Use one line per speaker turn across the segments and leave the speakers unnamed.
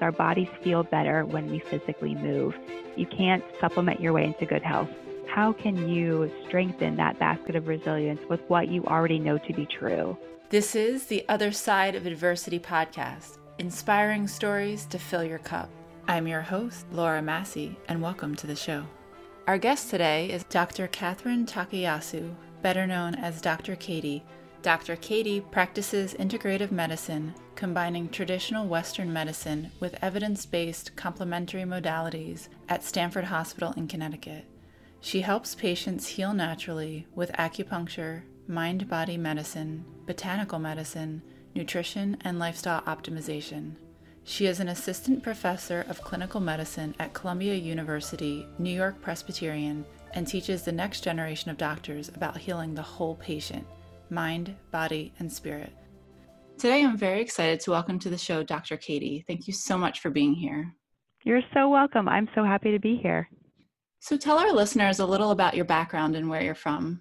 Our bodies feel better when we physically move. You can't supplement your way into good health. How can you strengthen that basket of resilience with what you already know to be true?
This is the Other Side of Adversity podcast, inspiring stories to fill your cup. I'm your host, Laura Massey, and welcome to the show. Our guest today is Dr. Catherine Takayasu, better known as Dr. Katie. Dr. Katie practices integrative medicine, combining traditional Western medicine with evidence based complementary modalities at Stamford Hospital in Connecticut. She helps patients heal naturally with acupuncture, mind body medicine, botanical medicine, nutrition, and lifestyle optimization. She is an assistant professor of clinical medicine at Columbia University, New York Presbyterian, and teaches the next generation of doctors about healing the whole patient mind, body, and spirit. Today, I'm very excited to welcome to the show Dr. Katie. Thank you so much for being here.
You're so welcome. I'm so happy to be here.
So, tell our listeners a little about your background and where you're from.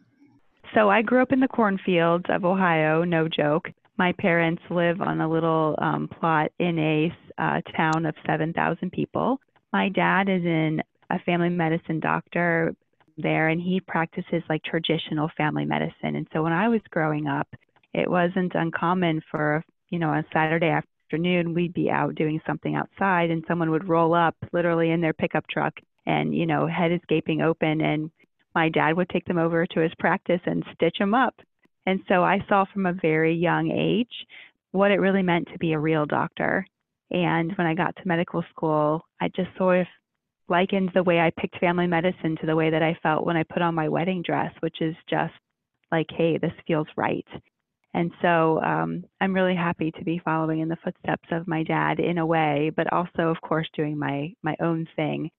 So, I grew up in the cornfields of Ohio, no joke. My parents live on a little um, plot in a uh, town of 7,000 people. My dad is in a family medicine doctor there and he practices like traditional family medicine. And so when I was growing up, it wasn't uncommon for, you know, a Saturday afternoon, we'd be out doing something outside and someone would roll up literally in their pickup truck and, you know, head is gaping open and my dad would take them over to his practice and stitch them up. And so I saw from a very young age what it really meant to be a real doctor. And when I got to medical school, I just sort of likened the way I picked family medicine to the way that I felt when I put on my wedding dress, which is just like, hey, this feels right. And so um, I'm really happy to be following in the footsteps of my dad in a way, but also, of course, doing my my own thing,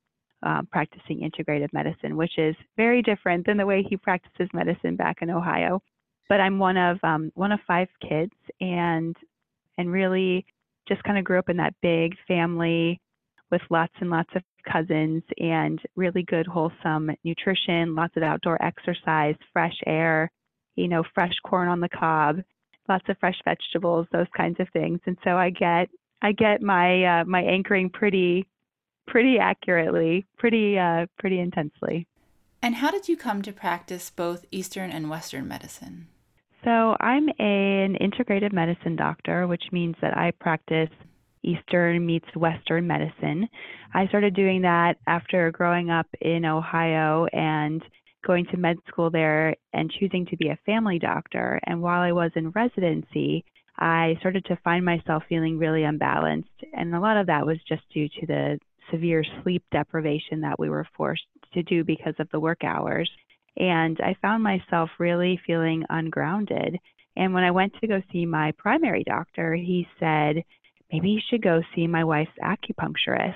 uh, practicing integrative medicine, which is very different than the way he practices medicine back in Ohio. But I'm one of um, one of five kids, and and really just kind of grew up in that big family with lots and lots of cousins and really good wholesome nutrition, lots of outdoor exercise, fresh air, you know, fresh corn on the cob, lots of fresh vegetables, those kinds of things. And so I get I get my uh, my anchoring pretty pretty accurately, pretty uh, pretty intensely.
And how did you come to practice both Eastern and Western medicine?
So I'm a, an integrative medicine doctor, which means that I practice Eastern meets Western medicine. I started doing that after growing up in Ohio and going to med school there and choosing to be a family doctor. And while I was in residency, I started to find myself feeling really unbalanced. And a lot of that was just due to the severe sleep deprivation that we were forced to do because of the work hours. And I found myself really feeling ungrounded. And when I went to go see my primary doctor, he said, maybe you should go see my wife's acupuncturist.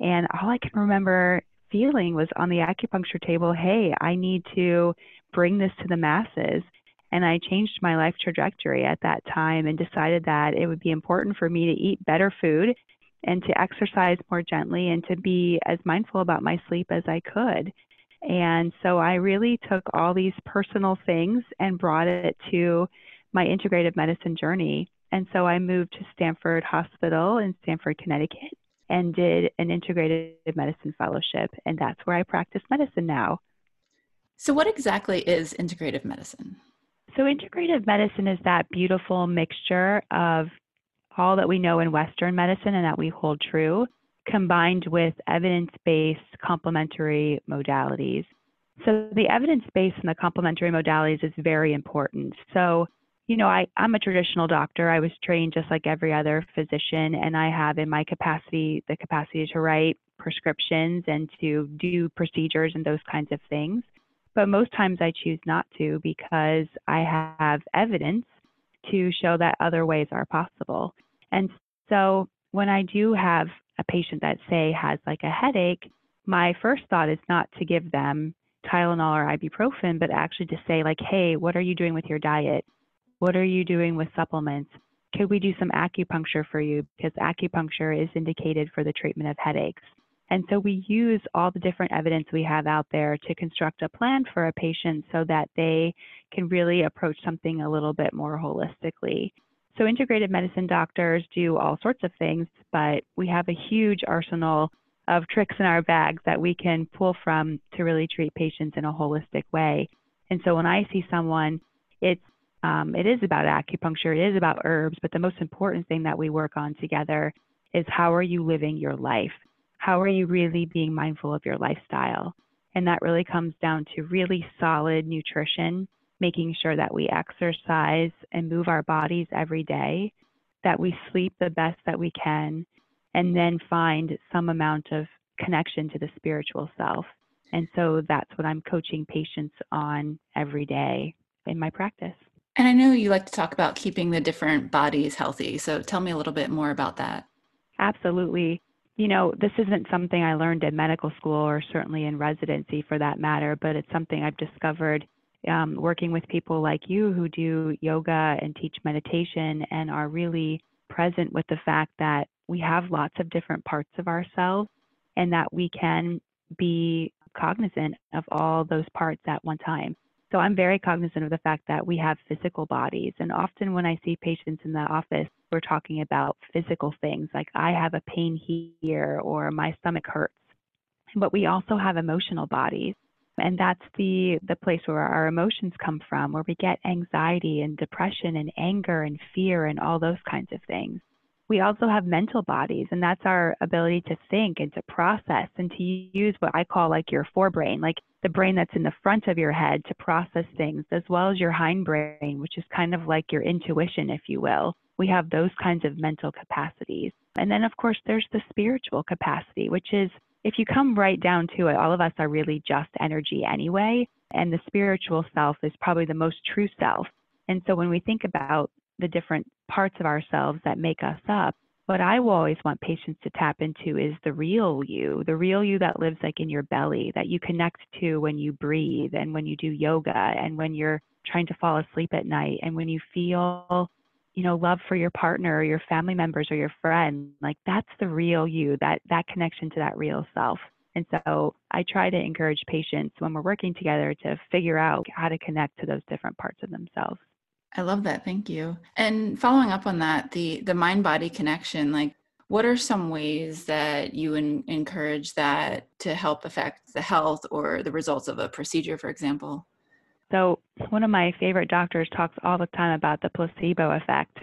And all I can remember feeling was on the acupuncture table, hey, I need to bring this to the masses. And I changed my life trajectory at that time and decided that it would be important for me to eat better food and to exercise more gently and to be as mindful about my sleep as I could. And so I really took all these personal things and brought it to my integrative medicine journey. And so I moved to Stamford Hospital in Stamford, Connecticut, and did an integrative medicine fellowship. And that's where I practice medicine now.
So, what exactly is integrative medicine?
So, integrative medicine is that beautiful mixture of all that we know in Western medicine and that we hold true, combined with evidence based complementary modalities. So, the evidence based and the complementary modalities is very important. So, you know, I, I'm a traditional doctor. I was trained just like every other physician, and I have in my capacity the capacity to write prescriptions and to do procedures and those kinds of things. But most times I choose not to because I have evidence to show that other ways are possible. And so when I do have a patient that, say, has like a headache, my first thought is not to give them Tylenol or ibuprofen, but actually to say, like, hey, what are you doing with your diet? What are you doing with supplements? Could we do some acupuncture for you? Because acupuncture is indicated for the treatment of headaches. And so we use all the different evidence we have out there to construct a plan for a patient so that they can really approach something a little bit more holistically. So, integrated medicine doctors do all sorts of things, but we have a huge arsenal of tricks in our bags that we can pull from to really treat patients in a holistic way. And so, when I see someone, it's um, it is about acupuncture, it is about herbs, but the most important thing that we work on together is how are you living your life? How are you really being mindful of your lifestyle? And that really comes down to really solid nutrition, making sure that we exercise and move our bodies every day, that we sleep the best that we can, and then find some amount of connection to the spiritual self. And so that's what I'm coaching patients on every day in my practice.
And I know you like to talk about keeping the different bodies healthy. So tell me a little bit more about that.
Absolutely. You know, this isn't something I learned in medical school or certainly in residency for that matter, but it's something I've discovered um, working with people like you who do yoga and teach meditation and are really present with the fact that we have lots of different parts of ourselves and that we can be cognizant of all those parts at one time. So I'm very cognizant of the fact that we have physical bodies. And often when I see patients in the office, we're talking about physical things like I have a pain here or my stomach hurts. But we also have emotional bodies. And that's the, the place where our emotions come from, where we get anxiety and depression and anger and fear and all those kinds of things we also have mental bodies, and that's our ability to think and to process and to use what I call like your forebrain, like the brain that's in the front of your head to process things, as well as your hindbrain, which is kind of like your intuition, if you will. We have those kinds of mental capacities. And then, of course, there's the spiritual capacity, which is if you come right down to it, all of us are really just energy anyway. And the spiritual self is probably the most true self. And so when we think about the different parts of ourselves that make us up. What I will always want patients to tap into is the real you, the real you that lives like in your belly, that you connect to when you breathe and when you do yoga and when you're trying to fall asleep at night and when you feel, you know, love for your partner or your family members or your friend. Like that's the real you, that that connection to that real self. And so I try to encourage patients when we're working together to figure out how to connect to those different parts of themselves.
I love that. Thank you. And following up on that, the the mind body connection, like what are some ways that you in, encourage that to help affect the health or the results of a procedure, for example?
So, one of my favorite doctors talks all the time about the placebo effect.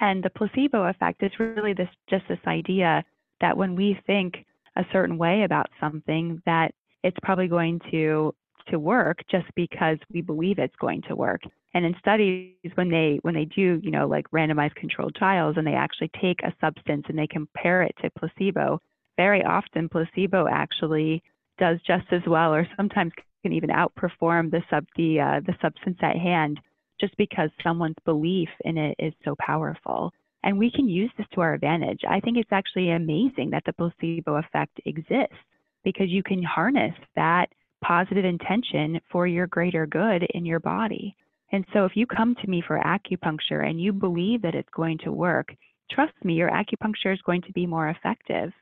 And the placebo effect is really this just this idea that when we think a certain way about something that it's probably going to to work just because we believe it's going to work. And in studies, when they when they do, you know, like randomized controlled trials, and they actually take a substance and they compare it to placebo, very often placebo actually does just as well, or sometimes can even outperform the sub the uh, the substance at hand, just because someone's belief in it is so powerful. And we can use this to our advantage. I think it's actually amazing that the placebo effect exists because you can harness that positive intention for your greater good in your body. And so if you come to me for acupuncture and you believe that it's going to work, trust me, your acupuncture is going to be more effective.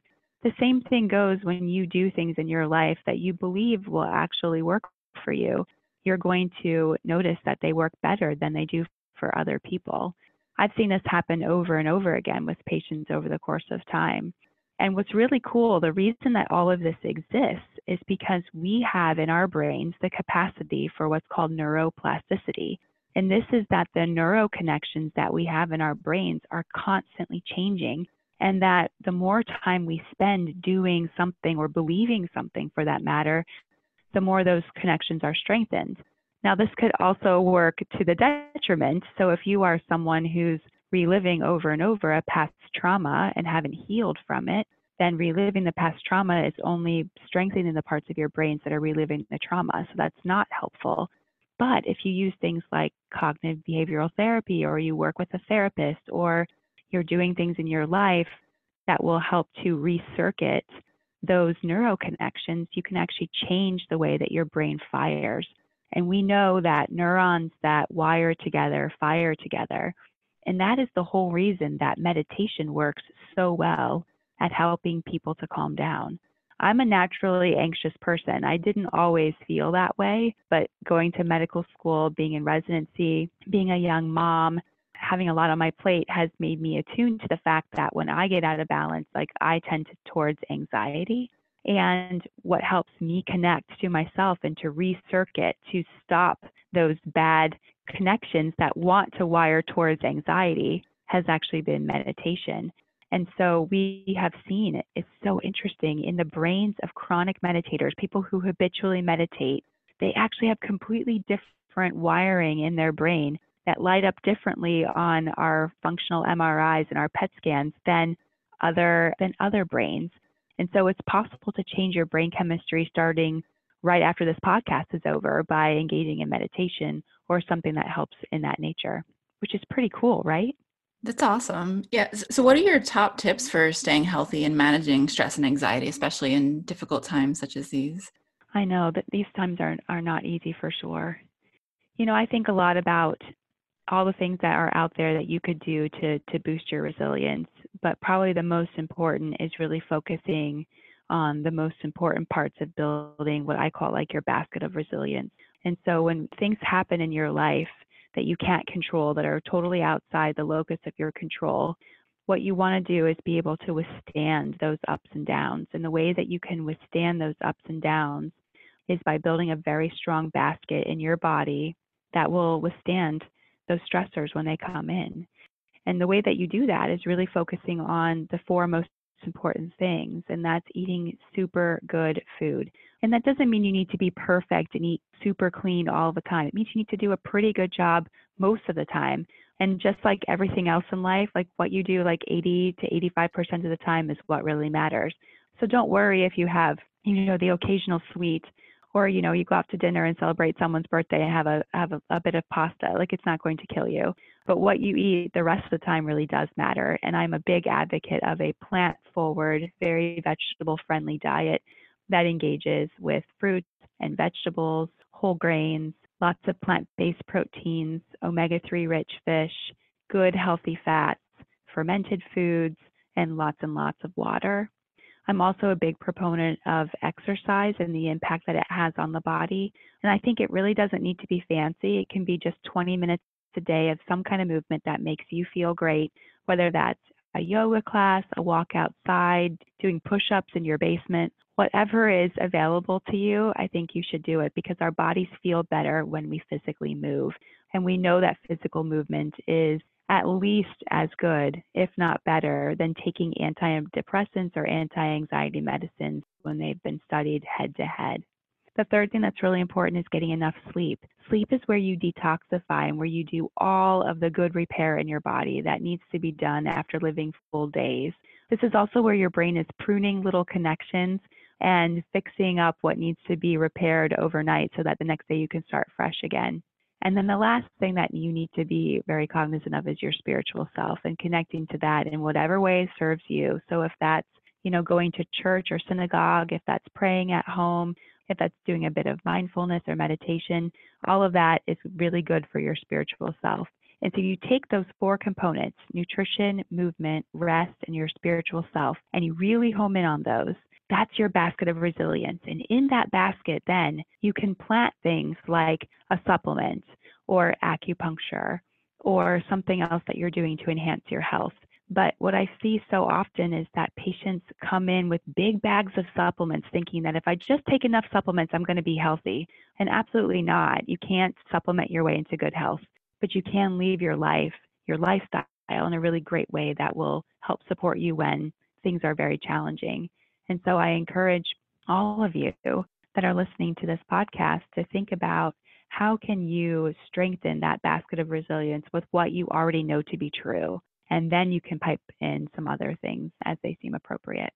The same thing goes when you do things in your life that you believe will actually work for you. You're going to notice that they work better than they do for other people. I've seen this happen over and over again with patients over the course of time. And what's really cool, the reason that all of this exists is because we have in our brains the capacity for what's called neuroplasticity. And this is that the neuro connections that we have in our brains are constantly changing. And that the more time we spend doing something or believing something for that matter, the more those connections are strengthened. Now, this could also work to the detriment. So, if you are someone who's reliving over and over a past trauma and haven't healed from it, then reliving the past trauma is only strengthening the parts of your brains that are reliving the trauma. So that's not helpful. But if you use things like cognitive behavioral therapy, or you work with a therapist, or you're doing things in your life that will help to recircuit those neuro connections, you can actually change the way that your brain fires. And we know that neurons that wire together fire together. And that is the whole reason that meditation works so well at helping people to calm down. I'm a naturally anxious person. I didn't always feel that way, but going to medical school, being in residency, being a young mom, having a lot on my plate has made me attuned to the fact that when I get out of balance, like I tend to towards anxiety. And what helps me connect to myself and to recircuit to stop those bad connections that want to wire towards anxiety has actually been meditation. And so we have seen it. It's so interesting in the brains of chronic meditators, people who habitually meditate, they actually have completely different wiring in their brain that light up differently on our functional MRIs and our PET scans than other than other brains. And so it's possible to change your brain chemistry starting right after this podcast is over by engaging in meditation or something that helps in that nature, which is pretty cool, right?
That's awesome. Yeah. So, what are your top tips for staying healthy and managing stress and anxiety, especially in difficult times such as these?
I know that these times are, are not easy for sure. You know, I think a lot about all the things that are out there that you could do to to boost your resilience but probably the most important is really focusing on the most important parts of building what I call like your basket of resilience. And so when things happen in your life that you can't control that are totally outside the locus of your control, what you want to do is be able to withstand those ups and downs. And the way that you can withstand those ups and downs is by building a very strong basket in your body that will withstand those stressors when they come in. And the way that you do that is really focusing on the four most important things, and that's eating super good food. And that doesn't mean you need to be perfect and eat super clean all the time. It means you need to do a pretty good job most of the time. And just like everything else in life, like what you do like 80 to 85% of the time is what really matters. So don't worry if you have, you know, the occasional sweet or you know you go out to dinner and celebrate someone's birthday and have a have a, a, bit of pasta like it's not going to kill you. But what you eat the rest of the time really does matter and i'm a big advocate of a plant forward very vegetable friendly diet that engages with fruits and vegetables whole grains lots of plant based proteins omega 3 rich fish good healthy fats fermented foods and lots and lots of water I'm also a big proponent of exercise and the impact that it has on the body. And I think it really doesn't need to be fancy. It can be just 20 minutes a day of some kind of movement that makes you feel great, whether that's a yoga class, a walk outside, doing push ups in your basement, whatever is available to you, I think you should do it because our bodies feel better when we physically move. And we know that physical movement is at least as good, if not better, than taking antidepressants or anti anxiety medicines when they've been studied head to head. The third thing that's really important is getting enough sleep. Sleep is where you detoxify and where you do all of the good repair in your body that needs to be done after living full days. This is also where your brain is pruning little connections and fixing up what needs to be repaired overnight so that the next day you can start fresh again. And then the last thing that you need to be very cognizant of is your spiritual self and connecting to that in whatever way serves you. So if that's, you know, going to church or synagogue, if that's praying at home, if that's doing a bit of mindfulness or meditation, all of that is really good for your spiritual self. And so you take those four components nutrition, movement, rest, and your spiritual self and you really home in on those. That's your basket of resilience. And in that basket, then you can plant things like a supplement or acupuncture or something else that you're doing to enhance your health. But what I see so often is that patients come in with big bags of supplements thinking that if I just take enough supplements, I'm going to be healthy. And absolutely not. You can't supplement your way into good health, but you can leave your life, your lifestyle in a really great way that will help support you when things are very challenging. And so I encourage all of you that are listening to this podcast to think about how can you strengthen that basket of resilience with what you already know to be true. And then you can pipe in some other things as they seem appropriate.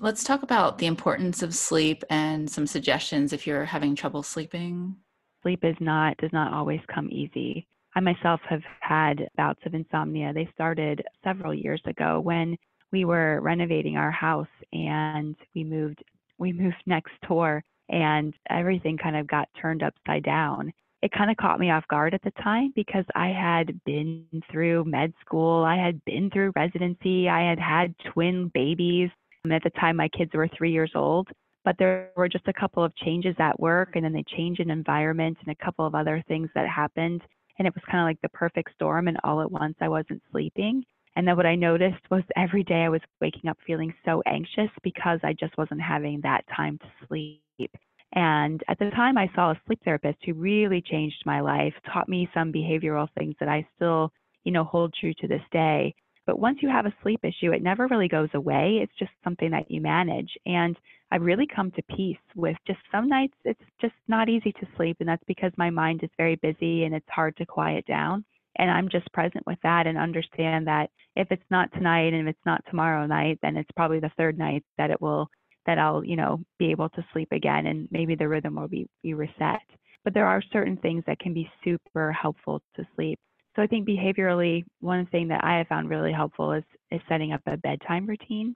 Let's talk about the importance of sleep and some suggestions if you're having trouble sleeping.
Sleep is not does not always come easy. I myself have had bouts of insomnia. They started several years ago when we were renovating our house and we moved we moved next door and everything kind of got turned upside down. It kind of caught me off guard at the time because I had been through med school, I had been through residency, I had had twin babies. And at the time, my kids were three years old. But there were just a couple of changes at work, and then they changed in environment and a couple of other things that happened. and it was kind of like the perfect storm. And all at once, I wasn't sleeping. And then what I noticed was every day I was waking up feeling so anxious because I just wasn't having that time to sleep. And at the time, I saw a sleep therapist who really changed my life, taught me some behavioral things that I still, you know, hold true to this day. But once you have a sleep issue, it never really goes away. It's just something that you manage. And I've really come to peace with just some nights it's just not easy to sleep. And that's because my mind is very busy and it's hard to quiet down. And I'm just present with that and understand that if it's not tonight and if it's not tomorrow night, then it's probably the third night that it will that I'll, you know, be able to sleep again and maybe the rhythm will be, be reset. But there are certain things that can be super helpful to sleep. So I think behaviorally, one thing that I have found really helpful is is setting up a bedtime routine.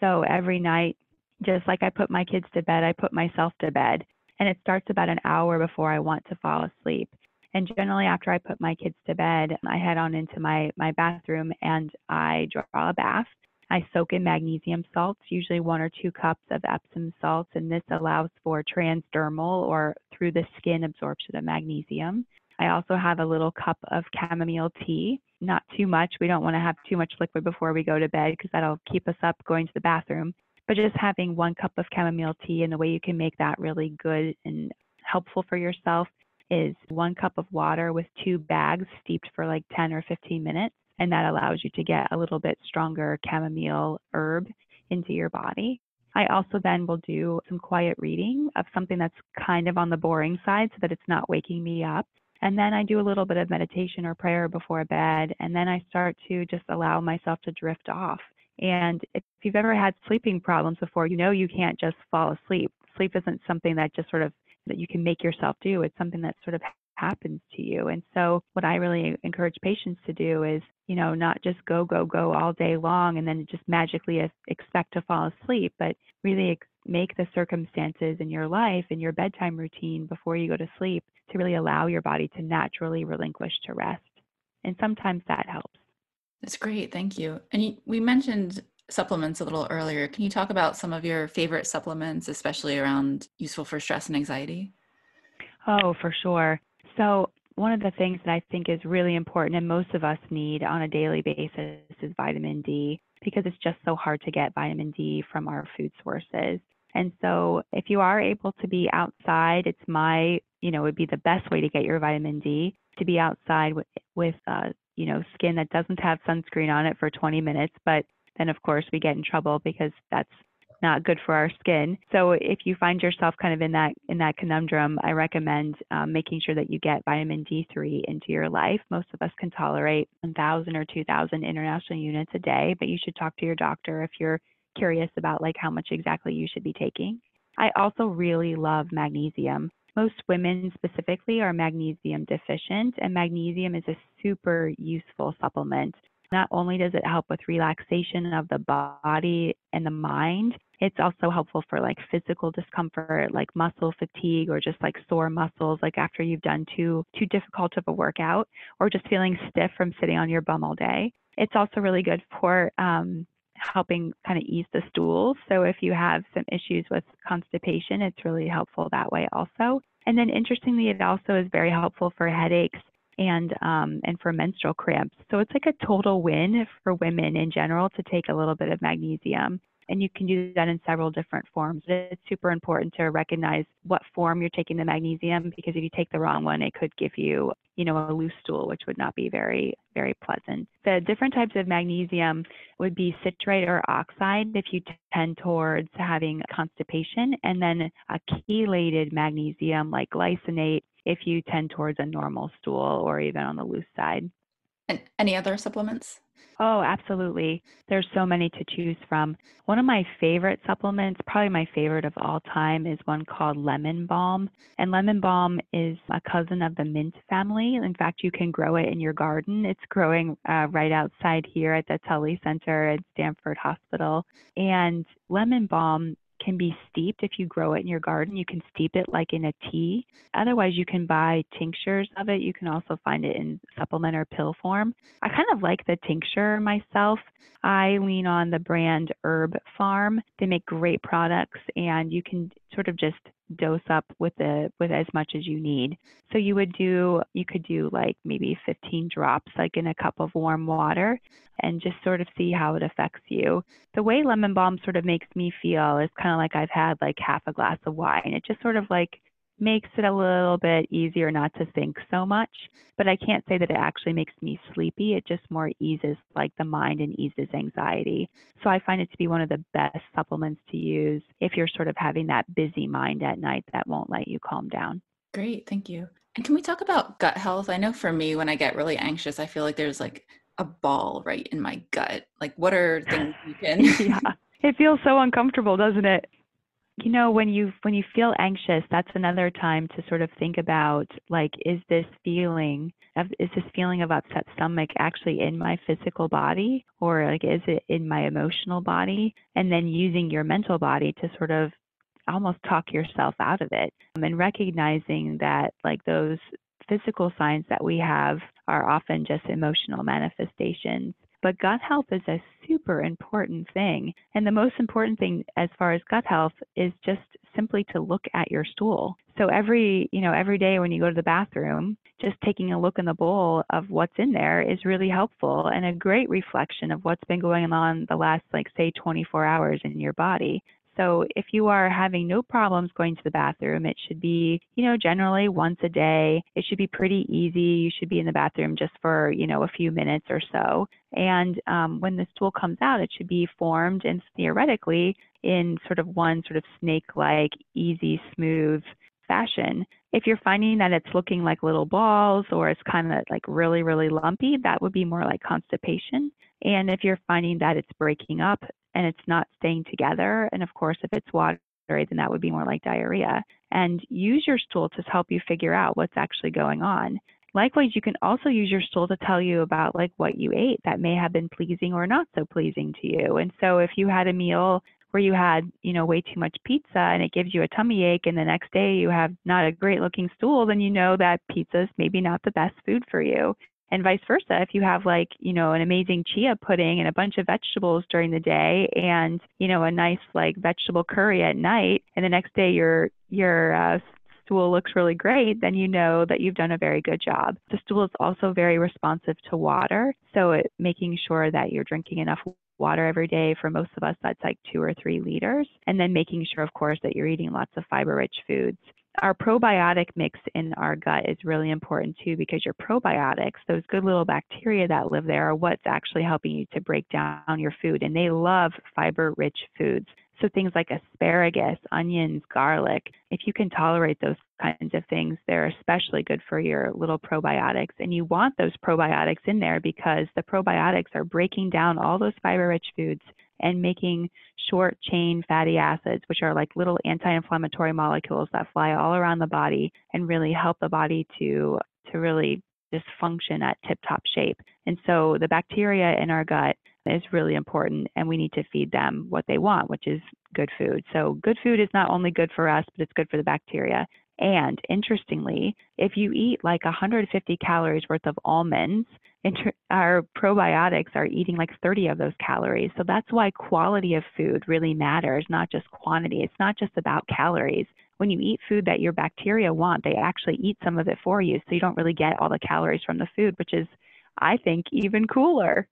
So every night, just like I put my kids to bed, I put myself to bed. And it starts about an hour before I want to fall asleep. And generally after I put my kids to bed, I head on into my, my bathroom and I draw a bath. I soak in magnesium salts, usually one or two cups of Epsom salts, and this allows for transdermal or through the skin absorption of magnesium. I also have a little cup of chamomile tea, not too much. We don't want to have too much liquid before we go to bed because that'll keep us up going to the bathroom. But just having one cup of chamomile tea and the way you can make that really good and helpful for yourself is one cup of water with two bags steeped for like 10 or 15 minutes. And that allows you to get a little bit stronger chamomile herb into your body. I also then will do some quiet reading of something that's kind of on the boring side so that it's not waking me up. And then I do a little bit of meditation or prayer before bed. And then I start to just allow myself to drift off. And if you've ever had sleeping problems before, you know you can't just fall asleep. Sleep isn't something that just sort of that you can make yourself do. It's something that sort of happens to you. And so what I really encourage patients to do is, you know, not just go, go, go all day long and then just magically expect to fall asleep, but really make the circumstances in your life and your bedtime routine before you go to sleep to really allow your body to naturally relinquish to rest. And sometimes that helps.
That's great. Thank you. And you, we mentioned supplements a little earlier. Can you talk about some of your favorite supplements, especially around useful for stress and anxiety?
Oh, for sure. So, one of the things that I think is really important and most of us need on a daily basis is vitamin D because it's just so hard to get vitamin D from our food sources. And so, if you are able to be outside, it's my, you know, would be the best way to get your vitamin D to be outside with, with uh, you know, skin that doesn't have sunscreen on it for 20 minutes. But then, of course, we get in trouble because that's not good for our skin. So if you find yourself kind of in that in that conundrum, I recommend um, making sure that you get vitamin D3 into your life. Most of us can tolerate 1,000 or 2,000 international units a day, but you should talk to your doctor if you're curious about like how much exactly you should be taking. I also really love magnesium. Most women specifically are magnesium deficient, and magnesium is a super useful supplement. Not only does it help with relaxation of the body and the mind, it's also helpful for like physical discomfort, like muscle fatigue or just like sore muscles, like after you've done too too difficult of a workout or just feeling stiff from sitting on your bum all day. It's also really good for um, helping kind of ease the stools. So if you have some issues with constipation, it's really helpful that way also. And then interestingly, it also is very helpful for headaches and um, and for menstrual cramps. So it's like a total win for women in general to take a little bit of magnesium and you can do that in several different forms. It's super important to recognize what form you're taking the magnesium because if you take the wrong one, it could give you, you know, a loose stool, which would not be very, very pleasant. The different types of magnesium would be citrate or oxide if you tend towards having constipation, and then a chelated magnesium like glycinate if you tend towards a normal stool or even on the loose side.
And any other supplements?
Oh, absolutely. There's so many to choose from. One of my favorite supplements, probably my favorite of all time, is one called Lemon Balm. And lemon balm is a cousin of the mint family. In fact, you can grow it in your garden. It's growing uh, right outside here at the Tully Center at Stamford Hospital. And lemon balm can be steeped if you grow it in your garden. You can steep it like in a tea. Otherwise, you can buy tinctures of it. You can also find it in supplement or pill form. I kind of like the tincture myself. I lean on the brand Herb Pharm. They make great products, and you can sort of just dose up with the with as much as you need. So you would do you could do like maybe 15 drops like in a cup of warm water and just sort of see how it affects you. The way lemon balm sort of makes me feel is kind of like I've had like half a glass of wine. It just sort of like makes it a little bit easier not to think so much. But I can't say that it actually makes me sleepy. It just more eases like the mind and eases anxiety. So I find it to be one of the best supplements to use if you're sort of having that busy mind at night that won't let you calm down.
Great, thank you. And can we talk about gut health? I know for me, when I get really anxious, I feel like there's like a ball right in my gut. Like, what are things you can?
yeah, it feels so uncomfortable, doesn't it? You know when you when you feel anxious that's another time to sort of think about like is this feeling is this feeling of upset stomach actually in my physical body? Or like is it in my emotional body? And then using your mental body to sort of almost talk yourself out of it um, and recognizing that like those physical signs that we have are often just emotional manifestations but gut health is a super important thing. And the most important thing as far as gut health is just simply to look at your stool. So every, you know, every day when you go to the bathroom, just taking a look in the bowl of what's in there is really helpful and a great reflection of what's been going on the last like say 24 hours in your body. So if you are having no problems going to the bathroom, it should be, you know, generally once a day. It should be pretty easy. You should be in the bathroom just for, you know, a few minutes or so. And um, when the stool comes out, it should be formed and theoretically in sort of one sort of snake-like, easy, smooth fashion. If you're finding that it's looking like little balls or it's kind of like really, really lumpy, that would be more like constipation. And if you're finding that it's breaking up and it's not staying together, and of course, if it's watery, then that would be more like diarrhea. And use your stool to help you figure out what's actually going on. Likewise, you can also use your stool to tell you about like what you ate that may have been pleasing or not so pleasing to you. And so if you had a meal where you had, you know, way too much pizza and it gives you a tummy ache and the next day you have not a great looking stool, then you know that pizza is maybe not the best food for you. And vice versa, if you have like, you know, an amazing chia pudding and a bunch of vegetables during the day and, you know, a nice like vegetable curry at night and the next day your your uh, stool looks really great, then you know that you've done a very good job. The stool is also very responsive to water, so it, making sure that you're drinking enough water every day. For most of us, that's like two or three liters. And then making sure, of course, that you're eating lots of fiber rich foods. Our probiotic mix in our gut is really important too because your probiotics, those good little bacteria that live there, are what's actually helping you to break down your food. And they love fiber rich foods. So things like asparagus, onions, garlic, if you can tolerate those kinds of things, they're especially good for your little probiotics. And you want those probiotics in there because the probiotics are breaking down all those fiber rich foods and making short chain fatty acids, which are like little anti inflammatory molecules that fly all around the body and really help the body to, to really just function at tip top shape. And so the bacteria in our gut is really important and we need to feed them what they want, which is good food. So good food is not only good for us, but it's good for the bacteria. And interestingly, if you eat like 150 calories worth of almonds, our probiotics are eating like 30 of those calories. So that's why quality of food really matters, not just quantity. It's not just about calories. When you eat food that your bacteria want, they actually eat some of it for you. So you don't really get all the calories from the food, which is, I think, even cooler.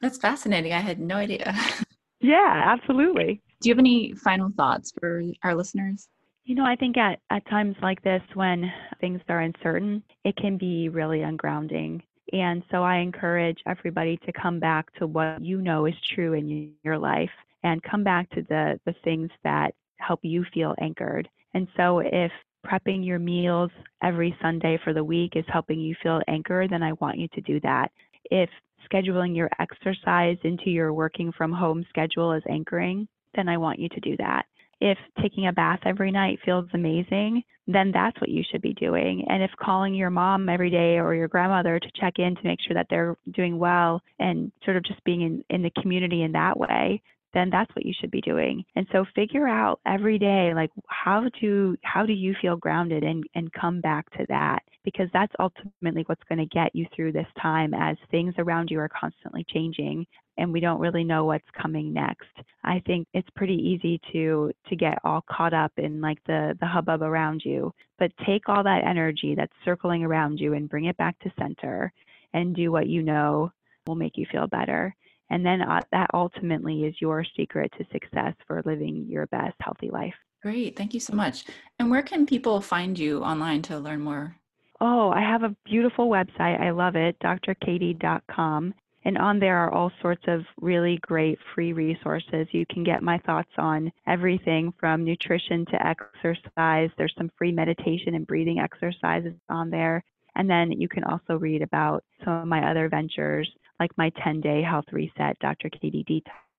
That's fascinating. I had no idea.
yeah, absolutely.
Do you have any final thoughts for our listeners?
You know, I think at, at times like this, when things are uncertain, it can be really ungrounding. And so I encourage everybody to come back to what you know is true in your life and come back to the, the things that help you feel anchored. And so if prepping your meals every Sunday for the week is helping you feel anchored, then I want you to do that. If scheduling your exercise into your working from home schedule is anchoring, then I want you to do that. If taking a bath every night feels amazing, then that's what you should be doing. And if calling your mom every day or your grandmother to check in to make sure that they're doing well and sort of just being in, in the community in that way, then that's what you should be doing. And so figure out every day like how to how do you feel grounded and and come back to that because that's ultimately what's going to get you through this time as things around you are constantly changing and we don't really know what's coming next. I think it's pretty easy to to get all caught up in like the the hubbub around you, but take all that energy that's circling around you and bring it back to center and do what you know will make you feel better. And then uh, that ultimately is your secret to success for living your best healthy life.
Great. Thank you so much. And where can people find you online to learn more?
Oh, I have a beautiful website. I love it, drkatie.com. And on there are all sorts of really great free resources. You can get my thoughts on everything from nutrition to exercise. There's some free meditation and breathing exercises on there. And then you can also read about some of my other ventures, like my 10 day health reset, Dr. Katie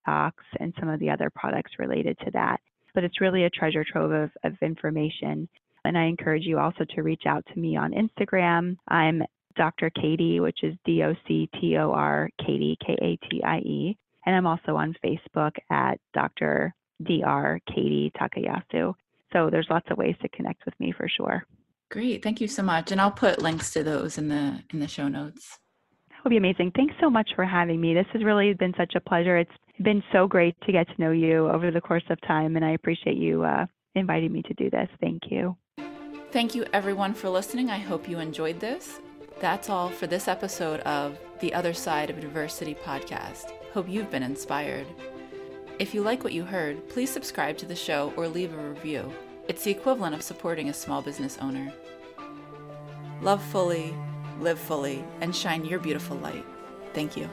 Detox, and some of the other products related to that. But it's really a treasure trove of, of information. And I encourage you also to reach out to me on Instagram. I'm Dr. Katie, which is D O C T O R Katie, K A T I E. And I'm also on Facebook at Dr. Dr. Katie Takayasu. So there's lots of ways to connect with me for sure.
Great. Thank you so much. And I'll put links to those in the in the show notes.
That would be amazing. Thanks so much for having me. This has really been such a pleasure. It's been so great to get to know you over the course of time, and I appreciate you uh, inviting me to do this. Thank you.
Thank you, everyone, for listening. I hope you enjoyed this. That's all for this episode of the Other Side of Adversity podcast. Hope you've been inspired. If you like what you heard, please subscribe to the show or leave a review. It's the equivalent of supporting a small business owner. Love fully, live fully, and shine your beautiful light. Thank you.